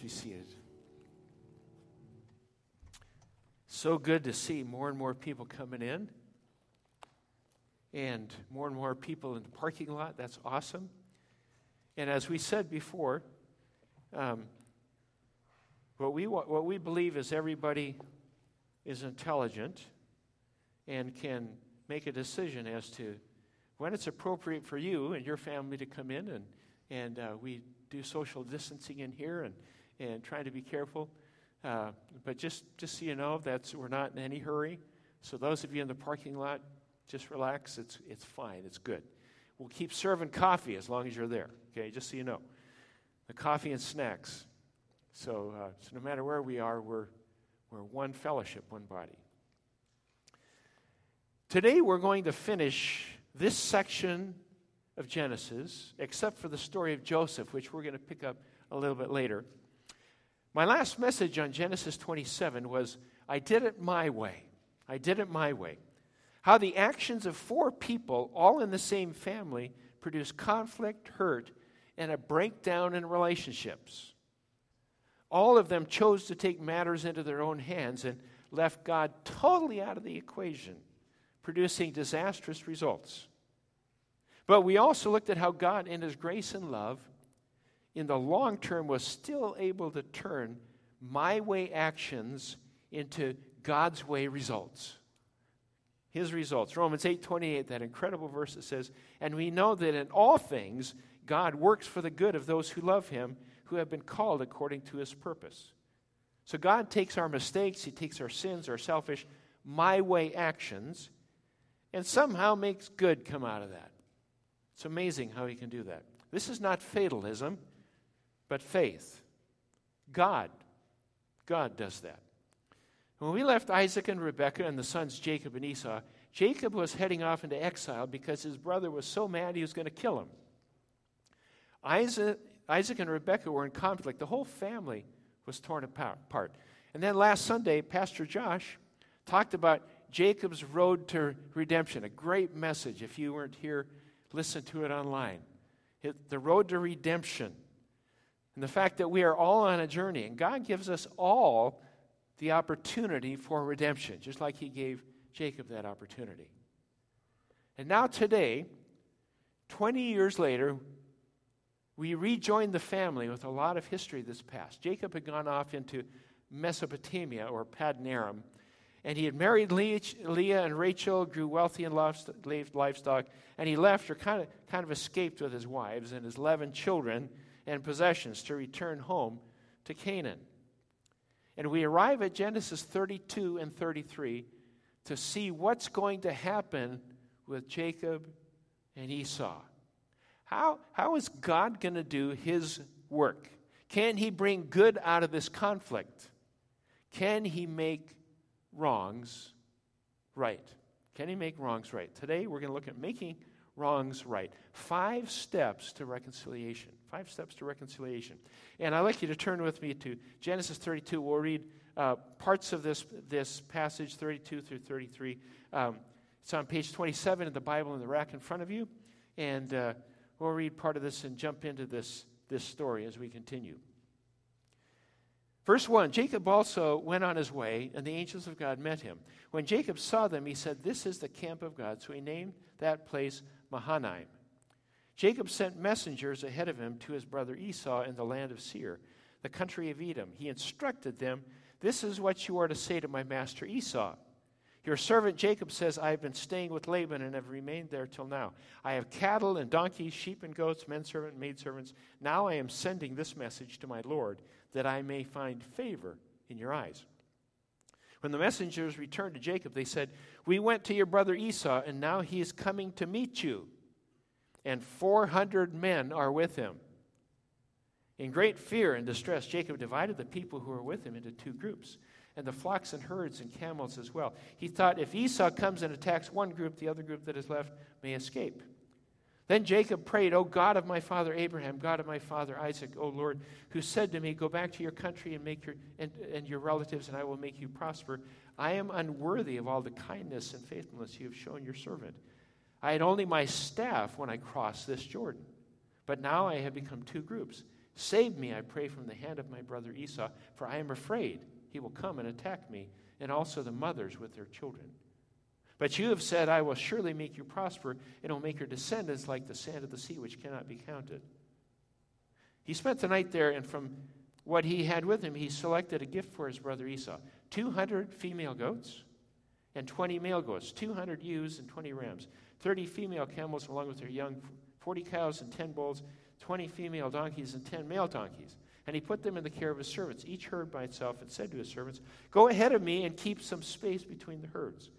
Be seated. So good to see more and more people coming in and more and more people in the parking lot. That's awesome. And as we said before, um, what, we, what we believe is everybody is intelligent and can make a decision as to when it's appropriate for you and your family to come in. And, and uh, we do social distancing in here and and trying to be careful. Uh, but just, just so you know, that's, we're not in any hurry. So those of you in the parking lot, just relax. It's, it's fine. It's good. We'll keep serving coffee as long as you're there. Okay, just so you know. The coffee and snacks. So, uh, so no matter where we are, we're, we're one fellowship, one body. Today we're going to finish this section of Genesis, except for the story of Joseph, which we're going to pick up a little bit later. My last message on Genesis 27 was I did it my way. I did it my way. How the actions of four people, all in the same family, produce conflict, hurt, and a breakdown in relationships. All of them chose to take matters into their own hands and left God totally out of the equation, producing disastrous results. But we also looked at how God, in His grace and love, in the long term was still able to turn my way actions into God's way results. His results. Romans 8:28, that incredible verse that says, "And we know that in all things God works for the good of those who love him, who have been called according to his purpose." So God takes our mistakes, he takes our sins, our selfish my way actions, and somehow makes good come out of that. It's amazing how he can do that. This is not fatalism but faith. God. God does that. When we left Isaac and Rebekah and the sons Jacob and Esau, Jacob was heading off into exile because his brother was so mad he was going to kill him. Isaac, Isaac and Rebekah were in conflict. The whole family was torn apart. And then last Sunday, Pastor Josh talked about Jacob's road to redemption. A great message. If you weren't here, listen to it online. the road to redemption. And the fact that we are all on a journey, and God gives us all the opportunity for redemption, just like He gave Jacob that opportunity. And now, today, 20 years later, we rejoin the family with a lot of history that's past. Jacob had gone off into Mesopotamia or Paddan Aram, and he had married Leah and Rachel, grew wealthy and in livestock, and he left or kind of, kind of escaped with his wives and his 11 children and possessions to return home to Canaan. And we arrive at Genesis 32 and 33 to see what's going to happen with Jacob and Esau. How, how is God going to do his work? Can he bring good out of this conflict? Can he make wrongs right? Can he make wrongs right? Today we're going to look at making wrongs right. Five steps to reconciliation. Five steps to reconciliation. And I'd like you to turn with me to Genesis 32. We'll read uh, parts of this, this passage, 32 through 33. Um, it's on page 27 of the Bible in the rack in front of you. And uh, we'll read part of this and jump into this, this story as we continue. Verse 1 Jacob also went on his way, and the angels of God met him. When Jacob saw them, he said, This is the camp of God. So he named that place Mahanaim. Jacob sent messengers ahead of him to his brother Esau in the land of Seir, the country of Edom. He instructed them, This is what you are to say to my master Esau. Your servant Jacob says, I have been staying with Laban and have remained there till now. I have cattle and donkeys, sheep and goats, men servants, maidservants. Now I am sending this message to my Lord, that I may find favor in your eyes. When the messengers returned to Jacob, they said, We went to your brother Esau, and now he is coming to meet you and 400 men are with him. In great fear and distress, Jacob divided the people who were with him into two groups, and the flocks and herds and camels as well. He thought if Esau comes and attacks one group, the other group that is left may escape. Then Jacob prayed, O God of my father Abraham, God of my father Isaac, O Lord, who said to me, Go back to your country and make your and, and your relatives, and I will make you prosper. I am unworthy of all the kindness and faithfulness you have shown your servant. I had only my staff when I crossed this Jordan. But now I have become two groups. Save me, I pray, from the hand of my brother Esau, for I am afraid he will come and attack me, and also the mothers with their children. But you have said, I will surely make you prosper, and will make your descendants like the sand of the sea, which cannot be counted. He spent the night there, and from what he had with him, he selected a gift for his brother Esau 200 female goats and 20 male goats, 200 ewes and 20 rams, 30 female camels along with their young, 40 cows and 10 bulls, 20 female donkeys and 10 male donkeys. And he put them in the care of his servants, each herd by itself, and said to his servants, Go ahead of me and keep some space between the herds.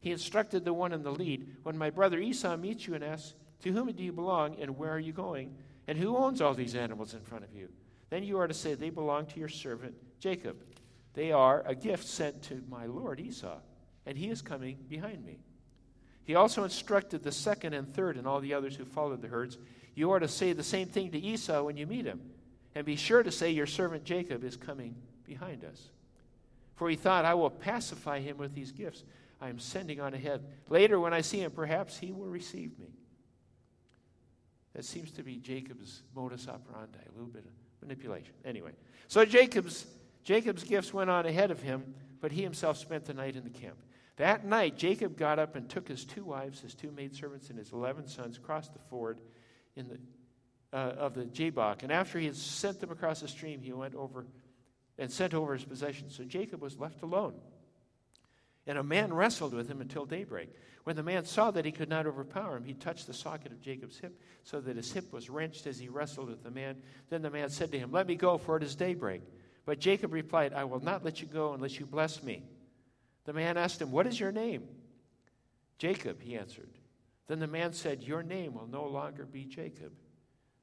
He instructed the one in the lead, When my brother Esau meets you and asks, To whom do you belong, and where are you going? And who owns all these animals in front of you? Then you are to say, They belong to your servant Jacob. They are a gift sent to my lord Esau, and he is coming behind me. He also instructed the second and third and all the others who followed the herds you are to say the same thing to Esau when you meet him. And be sure to say, Your servant Jacob is coming behind us. For he thought, I will pacify him with these gifts I am sending on ahead. Later, when I see him, perhaps he will receive me. That seems to be Jacob's modus operandi, a little bit of manipulation. Anyway, so Jacob's, Jacob's gifts went on ahead of him, but he himself spent the night in the camp. That night, Jacob got up and took his two wives, his two maidservants, and his eleven sons, crossed the ford in the, uh, of the Jabbok. And after he had sent them across the stream, he went over and sent over his possessions. So Jacob was left alone. And a man wrestled with him until daybreak. When the man saw that he could not overpower him, he touched the socket of Jacob's hip, so that his hip was wrenched as he wrestled with the man. Then the man said to him, Let me go, for it is daybreak. But Jacob replied, I will not let you go unless you bless me. The man asked him, What is your name? Jacob, he answered. Then the man said, Your name will no longer be Jacob,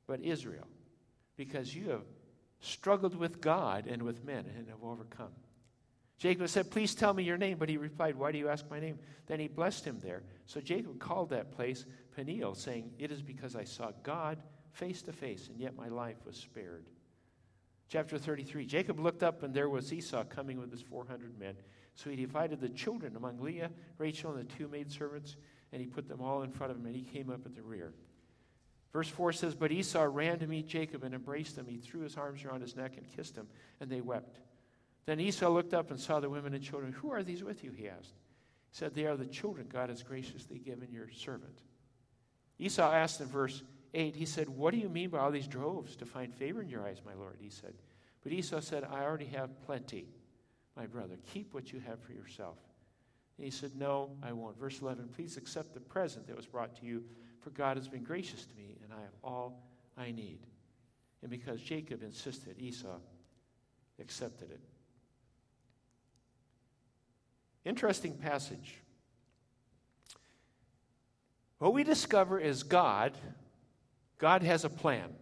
but Israel, because you have struggled with God and with men and have overcome. Jacob said, Please tell me your name. But he replied, Why do you ask my name? Then he blessed him there. So Jacob called that place Peniel, saying, It is because I saw God face to face, and yet my life was spared. Chapter 33 Jacob looked up, and there was Esau coming with his 400 men. So he divided the children among Leah, Rachel, and the two maidservants and he put them all in front of him, and he came up at the rear. Verse 4 says, But Esau ran to meet Jacob and embraced him. He threw his arms around his neck and kissed him, and they wept. Then Esau looked up and saw the women and children. Who are these with you? He asked. He said, They are the children God has graciously given your servant. Esau asked in verse 8, He said, What do you mean by all these droves to find favor in your eyes, my Lord? He said. But Esau said, I already have plenty, my brother. Keep what you have for yourself. And he said, No, I won't. Verse 11 Please accept the present that was brought to you, for God has been gracious to me, and I have all I need. And because Jacob insisted, Esau accepted it. Interesting passage. What we discover is God, God has a plan.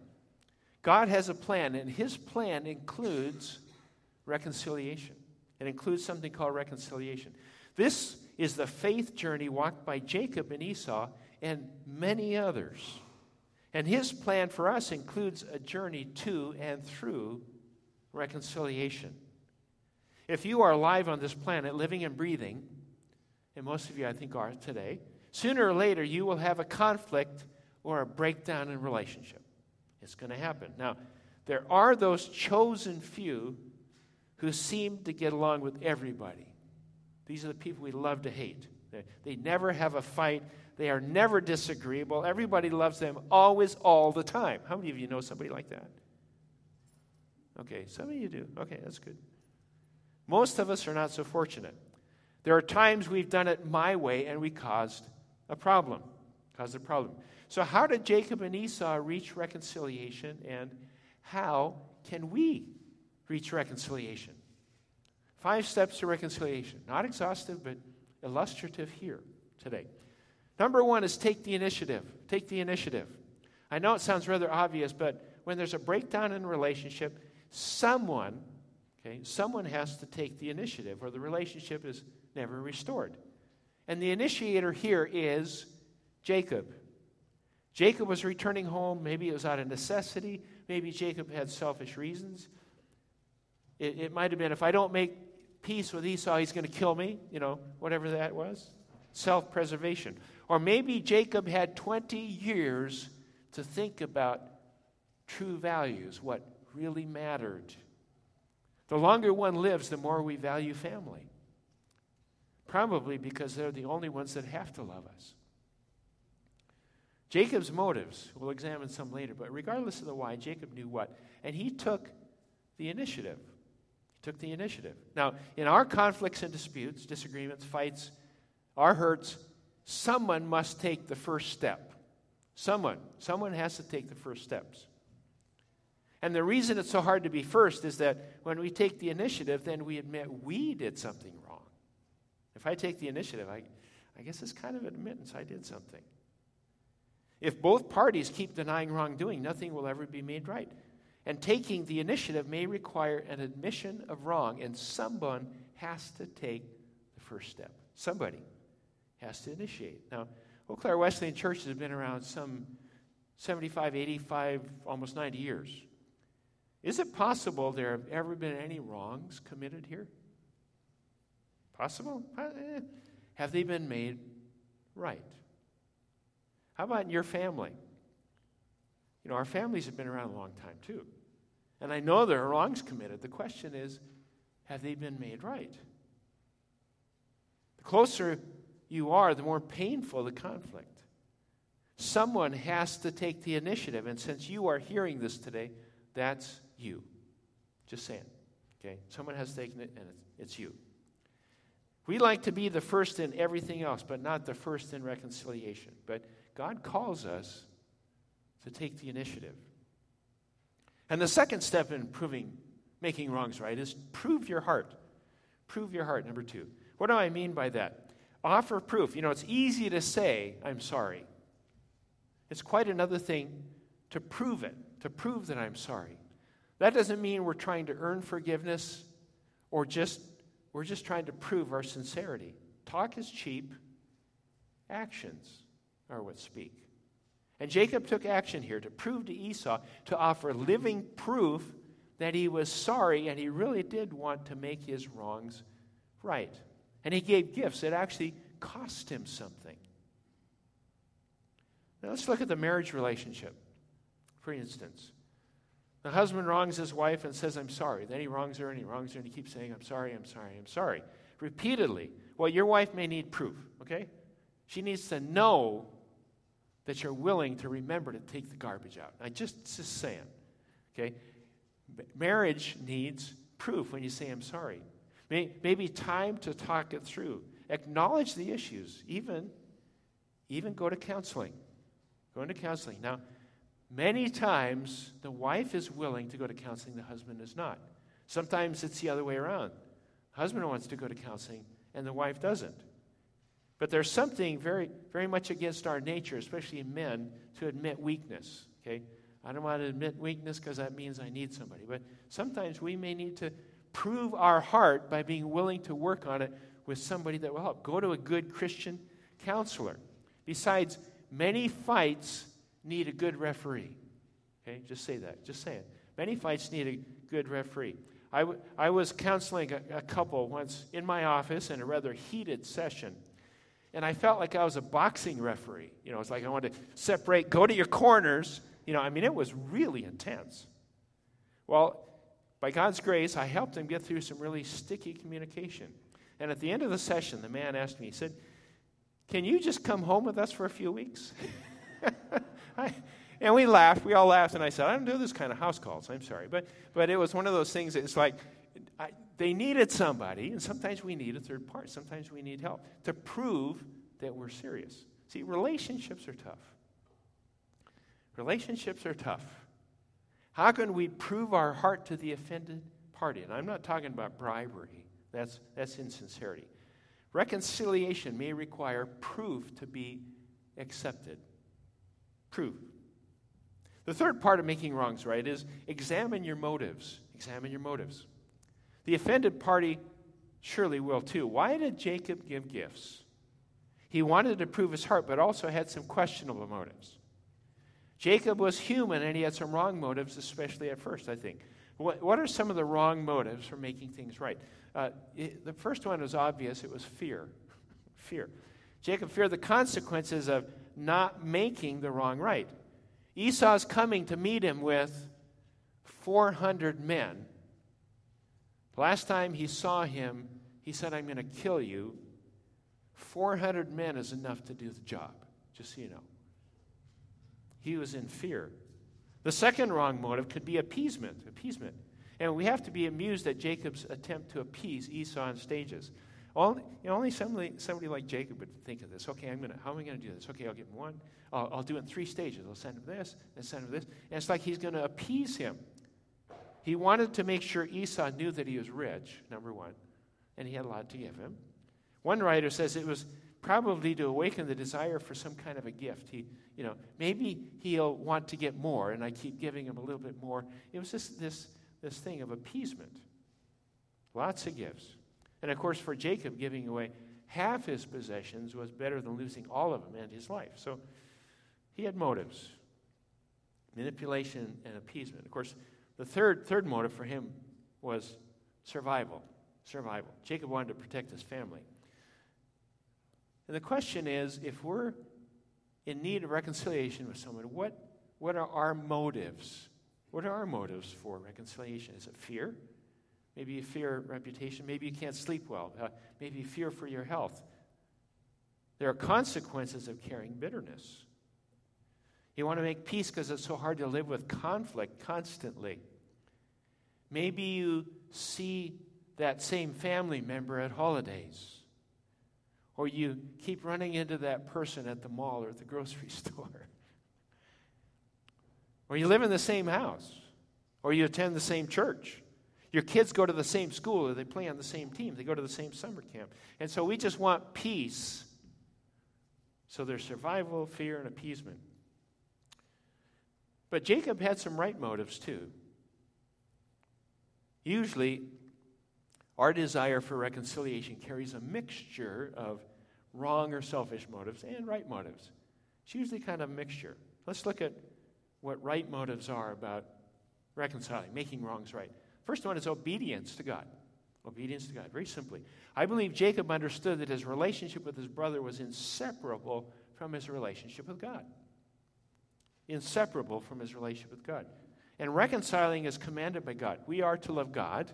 God has a plan, and his plan includes reconciliation. It includes something called reconciliation. This is the faith journey walked by Jacob and Esau and many others. And his plan for us includes a journey to and through reconciliation. If you are alive on this planet, living and breathing, and most of you I think are today, sooner or later you will have a conflict or a breakdown in relationship. It's going to happen. Now, there are those chosen few who seem to get along with everybody. These are the people we love to hate. They, never have a fight. They are never disagreeable. Everybody loves them always, all the time. How many of you know somebody like that? Okay, some of you do. Okay, that's good. Most of us are not so fortunate. There are times we've done it my way and we caused a problem. Caused a problem. So, how did Jacob and Esau reach reconciliation, and how can we reach reconciliation? Five steps to reconciliation. Not exhaustive, but illustrative here today. Number one is take the initiative. Take the initiative. I know it sounds rather obvious, but when there's a breakdown in a relationship, someone, okay, someone has to take the initiative, or the relationship is never restored. And the initiator here is Jacob. Jacob was returning home. Maybe it was out of necessity. Maybe Jacob had selfish reasons. It, it might have been if I don't make peace with Esau, he's going to kill me, you know, whatever that was. Self preservation. Or maybe Jacob had 20 years to think about true values, what really mattered. The longer one lives, the more we value family. Probably because they're the only ones that have to love us. Jacob's motives, we'll examine some later, but regardless of the why, Jacob knew what. And he took the initiative. Took the initiative. Now, in our conflicts and disputes, disagreements, fights, our hurts, someone must take the first step. Someone. Someone has to take the first steps. And the reason it's so hard to be first is that when we take the initiative, then we admit we did something wrong. If I take the initiative, I, I guess it's kind of admittance I did something. If both parties keep denying wrongdoing, nothing will ever be made right. And taking the initiative may require an admission of wrong, and someone has to take the first step. Somebody has to initiate. Now, Eau Claire Wesleyan Church has been around some 75, 85, almost 90 years. Is it possible there have ever been any wrongs committed here? Possible? Eh. Have they been made right? How about in your family? You know, our families have been around a long time too. And I know there are wrongs committed. The question is, have they been made right? The closer you are, the more painful the conflict. Someone has to take the initiative. And since you are hearing this today, that's you. Just saying. Okay? Someone has taken it, and it's you. We like to be the first in everything else, but not the first in reconciliation. But God calls us to take the initiative. And the second step in proving making wrongs right is prove your heart. Prove your heart, number two. What do I mean by that? Offer proof. You know, it's easy to say, I'm sorry. It's quite another thing to prove it, to prove that I'm sorry. That doesn't mean we're trying to earn forgiveness or just we're just trying to prove our sincerity. Talk is cheap, actions are what speak. And Jacob took action here to prove to Esau, to offer living proof that he was sorry and he really did want to make his wrongs right. And he gave gifts that actually cost him something. Now let's look at the marriage relationship, for instance. The husband wrongs his wife and says, I'm sorry. Then he wrongs her and he wrongs her and he keeps saying, I'm sorry, I'm sorry, I'm sorry. Repeatedly. Well, your wife may need proof, okay? She needs to know that you're willing to remember to take the garbage out. I just, just saying, okay? Marriage needs proof when you say, I'm sorry. Maybe time to talk it through. Acknowledge the issues. Even, even go to counseling. Go into counseling. Now, many times the wife is willing to go to counseling, the husband is not. Sometimes it's the other way around. The husband wants to go to counseling, and the wife doesn't. But there's something very, very much against our nature, especially in men, to admit weakness. Okay? I don't want to admit weakness because that means I need somebody. But sometimes we may need to prove our heart by being willing to work on it with somebody that will help. Go to a good Christian counselor. Besides, many fights need a good referee. Okay? Just say that. Just say it. Many fights need a good referee. I, w- I was counseling a, a couple once in my office in a rather heated session and I felt like I was a boxing referee. You know, it's like I wanted to separate, go to your corners. You know, I mean, it was really intense. Well, by God's grace, I helped him get through some really sticky communication. And at the end of the session, the man asked me, he said, Can you just come home with us for a few weeks? I, and we laughed. We all laughed. And I said, I don't do this kind of house calls. I'm sorry. But, but it was one of those things that it's like, I, they needed somebody, and sometimes we need a third part. Sometimes we need help to prove that we're serious. See, relationships are tough. Relationships are tough. How can we prove our heart to the offended party? And I'm not talking about bribery, that's, that's insincerity. Reconciliation may require proof to be accepted. Proof. The third part of making wrongs right is examine your motives. Examine your motives. The offended party surely will too. Why did Jacob give gifts? He wanted to prove his heart, but also had some questionable motives. Jacob was human and he had some wrong motives, especially at first, I think. What, what are some of the wrong motives for making things right? Uh, it, the first one was obvious it was fear. fear. Jacob feared the consequences of not making the wrong right. Esau's coming to meet him with 400 men. Last time he saw him, he said, I'm going to kill you. 400 men is enough to do the job, just so you know. He was in fear. The second wrong motive could be appeasement. Appeasement. And we have to be amused at Jacob's attempt to appease Esau on stages. Only, you know, only somebody, somebody like Jacob would think of this. Okay, I'm gonna, how am I going to do this? Okay, I'll give him one. I'll, I'll do it in three stages. I'll send him this, and send him this. And it's like he's going to appease him. He wanted to make sure Esau knew that he was rich, number one, and he had a lot to give him. One writer says it was probably to awaken the desire for some kind of a gift. He, you know, maybe he'll want to get more, and I keep giving him a little bit more. It was just this, this thing of appeasement. Lots of gifts. And of course, for Jacob, giving away half his possessions was better than losing all of them and his life. So he had motives manipulation and appeasement. Of course, the third, third motive for him was survival. Survival. Jacob wanted to protect his family. And the question is if we're in need of reconciliation with someone, what, what are our motives? What are our motives for reconciliation? Is it fear? Maybe you fear reputation. Maybe you can't sleep well. Uh, maybe you fear for your health. There are consequences of carrying bitterness. You want to make peace because it's so hard to live with conflict constantly. Maybe you see that same family member at holidays. Or you keep running into that person at the mall or at the grocery store. or you live in the same house. Or you attend the same church. Your kids go to the same school or they play on the same team. They go to the same summer camp. And so we just want peace. So there's survival, fear, and appeasement. But Jacob had some right motives too. Usually, our desire for reconciliation carries a mixture of wrong or selfish motives and right motives. It's usually kind of a mixture. Let's look at what right motives are about reconciling, making wrongs right. First one is obedience to God. Obedience to God, very simply. I believe Jacob understood that his relationship with his brother was inseparable from his relationship with God. Inseparable from his relationship with God. And reconciling is commanded by God. We are to love God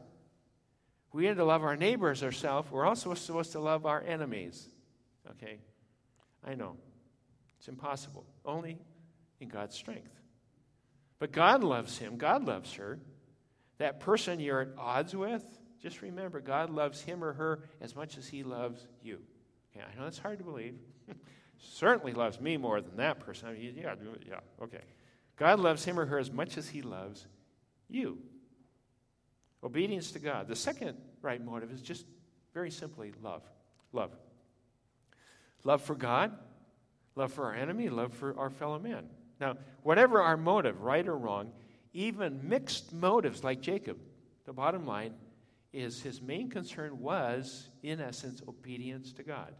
we are to love our neighbors ourselves. We're also supposed to love our enemies. Okay? I know. It's impossible. Only in God's strength. But God loves him. God loves her. That person you're at odds with, just remember God loves him or her as much as he loves you. Okay, I know that's hard to believe. Certainly loves me more than that person. I mean, yeah, yeah, okay. God loves him or her as much as he loves you. Obedience to God. The second right motive is just very simply love. Love. Love for God, love for our enemy, love for our fellow man. Now, whatever our motive, right or wrong, even mixed motives like Jacob, the bottom line is his main concern was, in essence, obedience to God.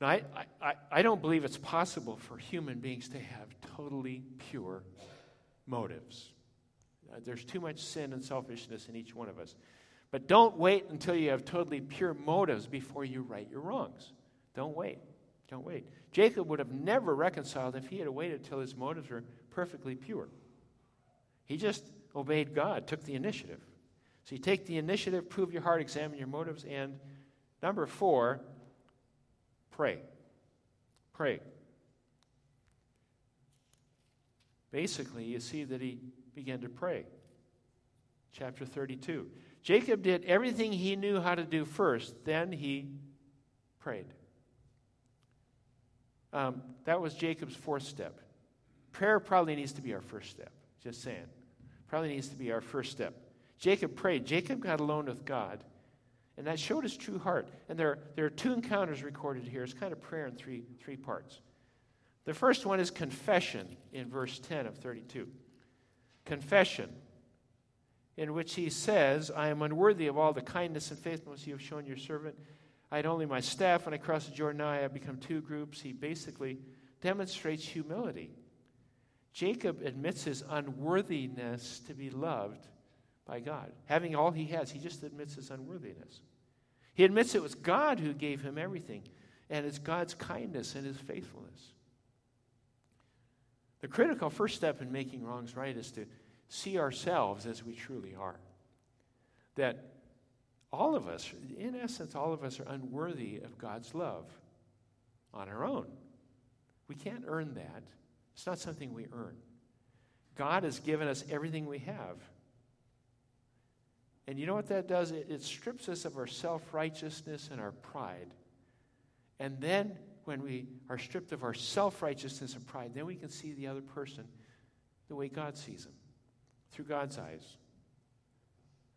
Now, I, I, I don't believe it's possible for human beings to have totally pure motives. Uh, there's too much sin and selfishness in each one of us. But don't wait until you have totally pure motives before you right your wrongs. Don't wait. Don't wait. Jacob would have never reconciled if he had waited till his motives were perfectly pure. He just obeyed God, took the initiative. So you take the initiative, prove your heart, examine your motives, and number four, pray. Pray. Basically, you see that he began to pray. Chapter 32. Jacob did everything he knew how to do first, then he prayed. Um, that was Jacob's fourth step. Prayer probably needs to be our first step. Just saying. Probably needs to be our first step. Jacob prayed. Jacob got alone with God. And that showed his true heart. And there, there are two encounters recorded here. It's kind of prayer in three, three parts. The first one is confession in verse 10 of 32 confession, in which he says, I am unworthy of all the kindness and faithfulness you have shown your servant. I had only my staff. When I crossed the Jordan, I have become two groups. He basically demonstrates humility. Jacob admits his unworthiness to be loved by God. Having all he has, he just admits his unworthiness. He admits it was God who gave him everything, and it's God's kindness and his faithfulness. The critical first step in making wrongs right is to see ourselves as we truly are. That all of us, in essence, all of us are unworthy of God's love on our own. We can't earn that. It's not something we earn. God has given us everything we have. And you know what that does? It, it strips us of our self righteousness and our pride. And then, when we are stripped of our self righteousness and pride, then we can see the other person the way God sees them, through God's eyes.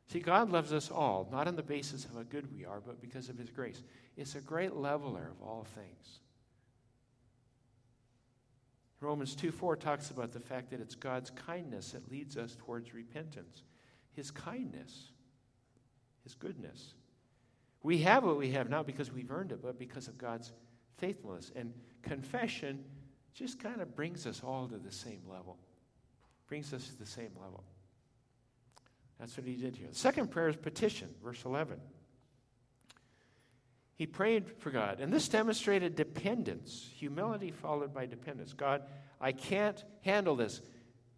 See, God loves us all, not on the basis of how good we are, but because of His grace. It's a great leveler of all things. Romans 2 4 talks about the fact that it's God's kindness that leads us towards repentance. His kindness, His goodness. We have what we have not because we've earned it, but because of God's faithfulness. And confession just kind of brings us all to the same level, brings us to the same level. That's what he did here. The second prayer is petition, verse 11. He prayed for God. And this demonstrated dependence, humility followed by dependence. God, I can't handle this.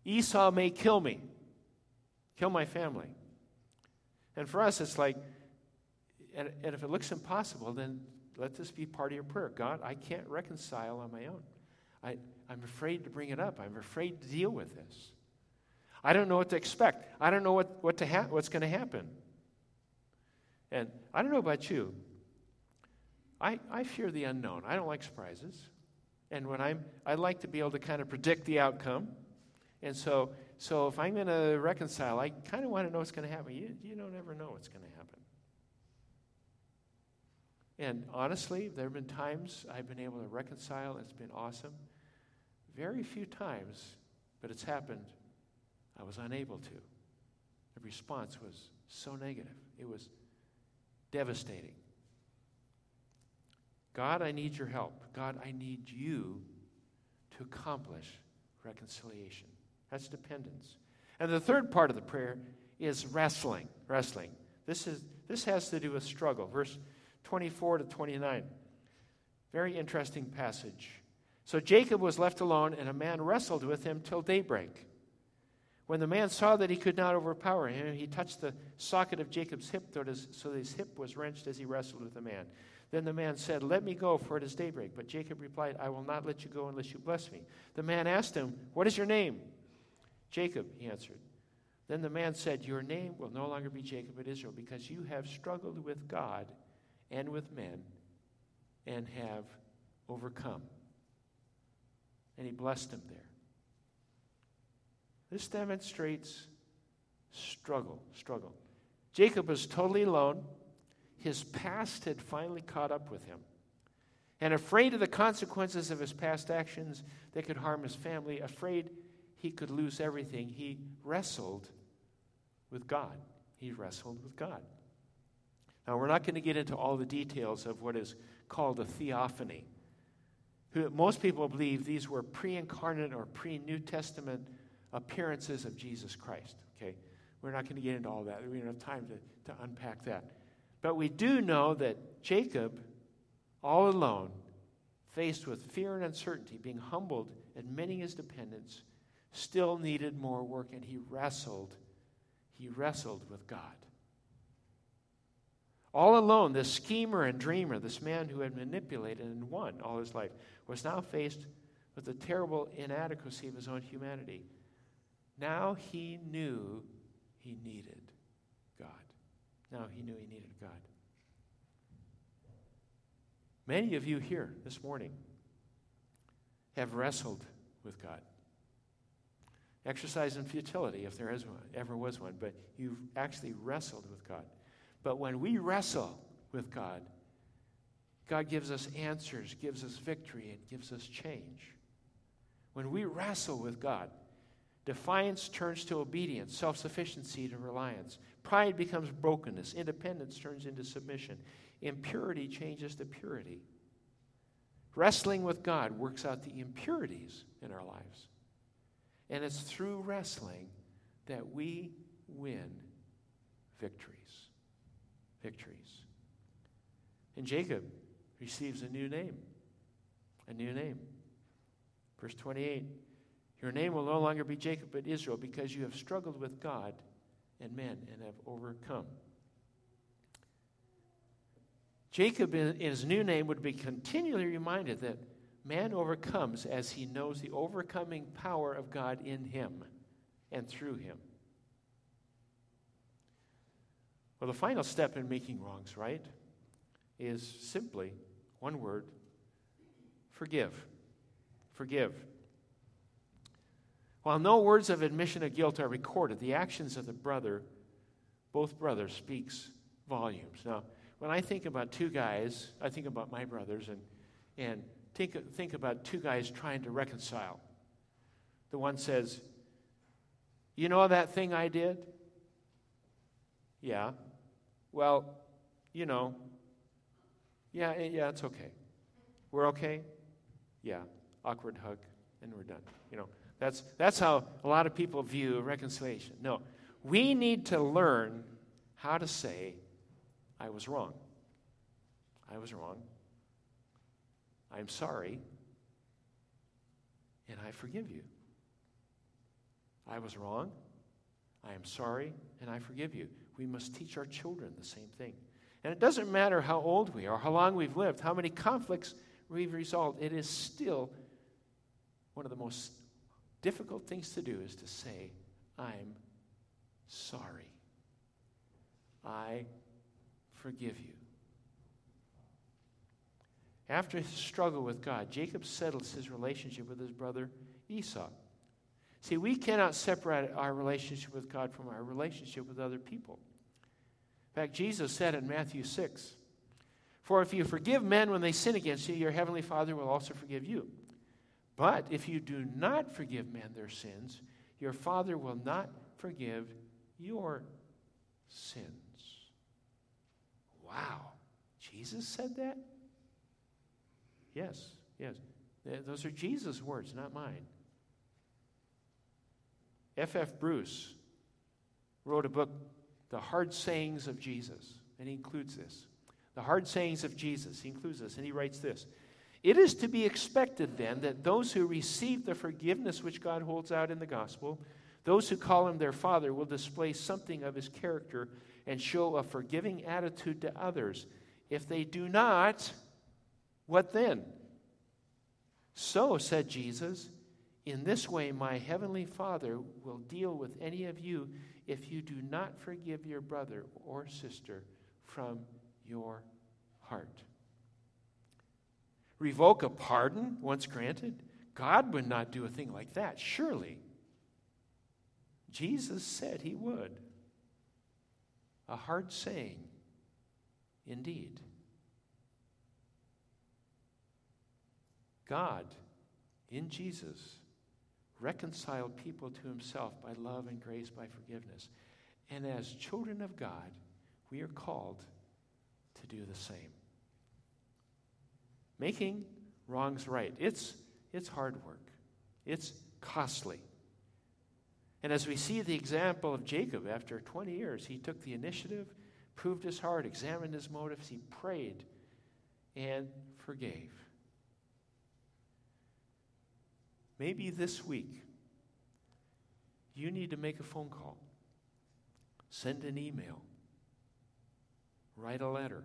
Esau may kill me, kill my family. And for us, it's like, and, and if it looks impossible, then let this be part of your prayer. God, I can't reconcile on my own. I, I'm afraid to bring it up. I'm afraid to deal with this. I don't know what to expect. I don't know what, what to ha- what's going to happen. And I don't know about you. I, I fear the unknown. I don't like surprises. And when I'm, I like to be able to kind of predict the outcome. And so, so if I'm going to reconcile, I kind of want to know what's going to happen. You, you don't ever know what's going to happen. And honestly, there have been times I've been able to reconcile. It's been awesome. Very few times, but it's happened I was unable to. The response was so negative, it was devastating. God, I need your help. God, I need you to accomplish reconciliation. That's dependence. And the third part of the prayer is wrestling. Wrestling. This, is, this has to do with struggle. Verse 24 to 29. Very interesting passage. So Jacob was left alone, and a man wrestled with him till daybreak. When the man saw that he could not overpower him, he touched the socket of Jacob's hip so that his hip was wrenched as he wrestled with the man. Then the man said, Let me go, for it is daybreak. But Jacob replied, I will not let you go unless you bless me. The man asked him, What is your name? Jacob, he answered. Then the man said, Your name will no longer be Jacob but Israel, because you have struggled with God and with men and have overcome. And he blessed him there. This demonstrates struggle, struggle. Jacob was totally alone. His past had finally caught up with him. And afraid of the consequences of his past actions that could harm his family, afraid he could lose everything, he wrestled with God. He wrestled with God. Now, we're not going to get into all the details of what is called a theophany. Most people believe these were pre incarnate or pre New Testament appearances of Jesus Christ. Okay? We're not going to get into all that. We don't have time to, to unpack that. But we do know that Jacob, all alone, faced with fear and uncertainty, being humbled, admitting his dependence, still needed more work, and he wrestled. He wrestled with God. All alone, this schemer and dreamer, this man who had manipulated and won all his life, was now faced with the terrible inadequacy of his own humanity. Now he knew he needed God. Now he knew he needed God. Many of you here this morning have wrestled with God. Exercise in futility, if there is one, ever was one, but you've actually wrestled with God. But when we wrestle with God, God gives us answers, gives us victory, and gives us change. When we wrestle with God, Defiance turns to obedience, self sufficiency to reliance. Pride becomes brokenness. Independence turns into submission. Impurity changes to purity. Wrestling with God works out the impurities in our lives. And it's through wrestling that we win victories. Victories. And Jacob receives a new name. A new name. Verse 28 Your name will no longer be Jacob, but Israel, because you have struggled with God and men and have overcome. Jacob, in his new name, would be continually reminded that man overcomes as he knows the overcoming power of God in him and through him. Well, the final step in making wrongs right is simply one word forgive. Forgive. While no words of admission of guilt are recorded, the actions of the brother, both brothers, speaks volumes. Now, when I think about two guys, I think about my brothers and, and think, think about two guys trying to reconcile. The one says, You know that thing I did? Yeah. Well, you know, yeah, eh, yeah, it's okay. We're okay? Yeah. Awkward hug, and we're done. You know, that's, that's how a lot of people view reconciliation. No, we need to learn how to say, I was wrong. I was wrong. I'm sorry. And I forgive you. I was wrong. I am sorry. And I forgive you. We must teach our children the same thing. And it doesn't matter how old we are, how long we've lived, how many conflicts we've resolved, it is still one of the most difficult things to do is to say, I'm sorry. I forgive you. After his struggle with God, Jacob settles his relationship with his brother Esau. See, we cannot separate our relationship with God from our relationship with other people. In fact, Jesus said in Matthew 6 For if you forgive men when they sin against you, your heavenly Father will also forgive you. But if you do not forgive men their sins, your Father will not forgive your sins. Wow. Jesus said that? Yes, yes. Those are Jesus' words, not mine. F. F. Bruce wrote a book, The Hard Sayings of Jesus, and he includes this. The Hard Sayings of Jesus, he includes this, and he writes this. It is to be expected then that those who receive the forgiveness which God holds out in the gospel, those who call him their father, will display something of his character and show a forgiving attitude to others. If they do not, what then? So, said Jesus, in this way my heavenly Father will deal with any of you if you do not forgive your brother or sister from your heart. Revoke a pardon once granted? God would not do a thing like that, surely. Jesus said he would. A hard saying, indeed. God, in Jesus, reconciled people to himself by love and grace, by forgiveness. And as children of God, we are called to do the same. Making wrongs right. It's, it's hard work, it's costly. And as we see the example of Jacob, after 20 years, he took the initiative, proved his heart, examined his motives, he prayed, and forgave. Maybe this week, you need to make a phone call, send an email, write a letter,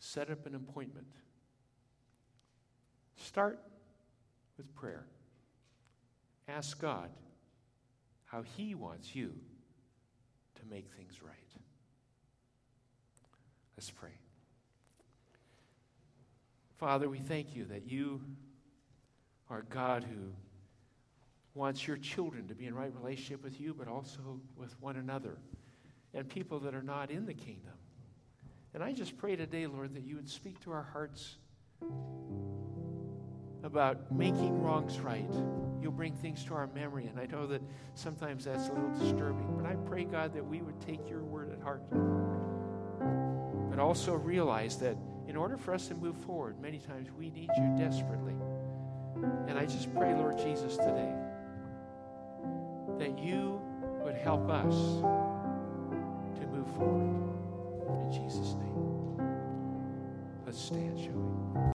set up an appointment. Start with prayer. Ask God how He wants you to make things right. Let's pray. Father, we thank you that you are God who wants your children to be in right relationship with you, but also with one another and people that are not in the kingdom. And I just pray today, Lord, that you would speak to our hearts about making wrongs right. You'll bring things to our memory. And I know that sometimes that's a little disturbing. But I pray, God, that we would take your word at heart. But also realize that in order for us to move forward, many times we need you desperately. And I just pray, Lord Jesus, today that you would help us to move forward. In Jesus' name. Let's stand, shall we?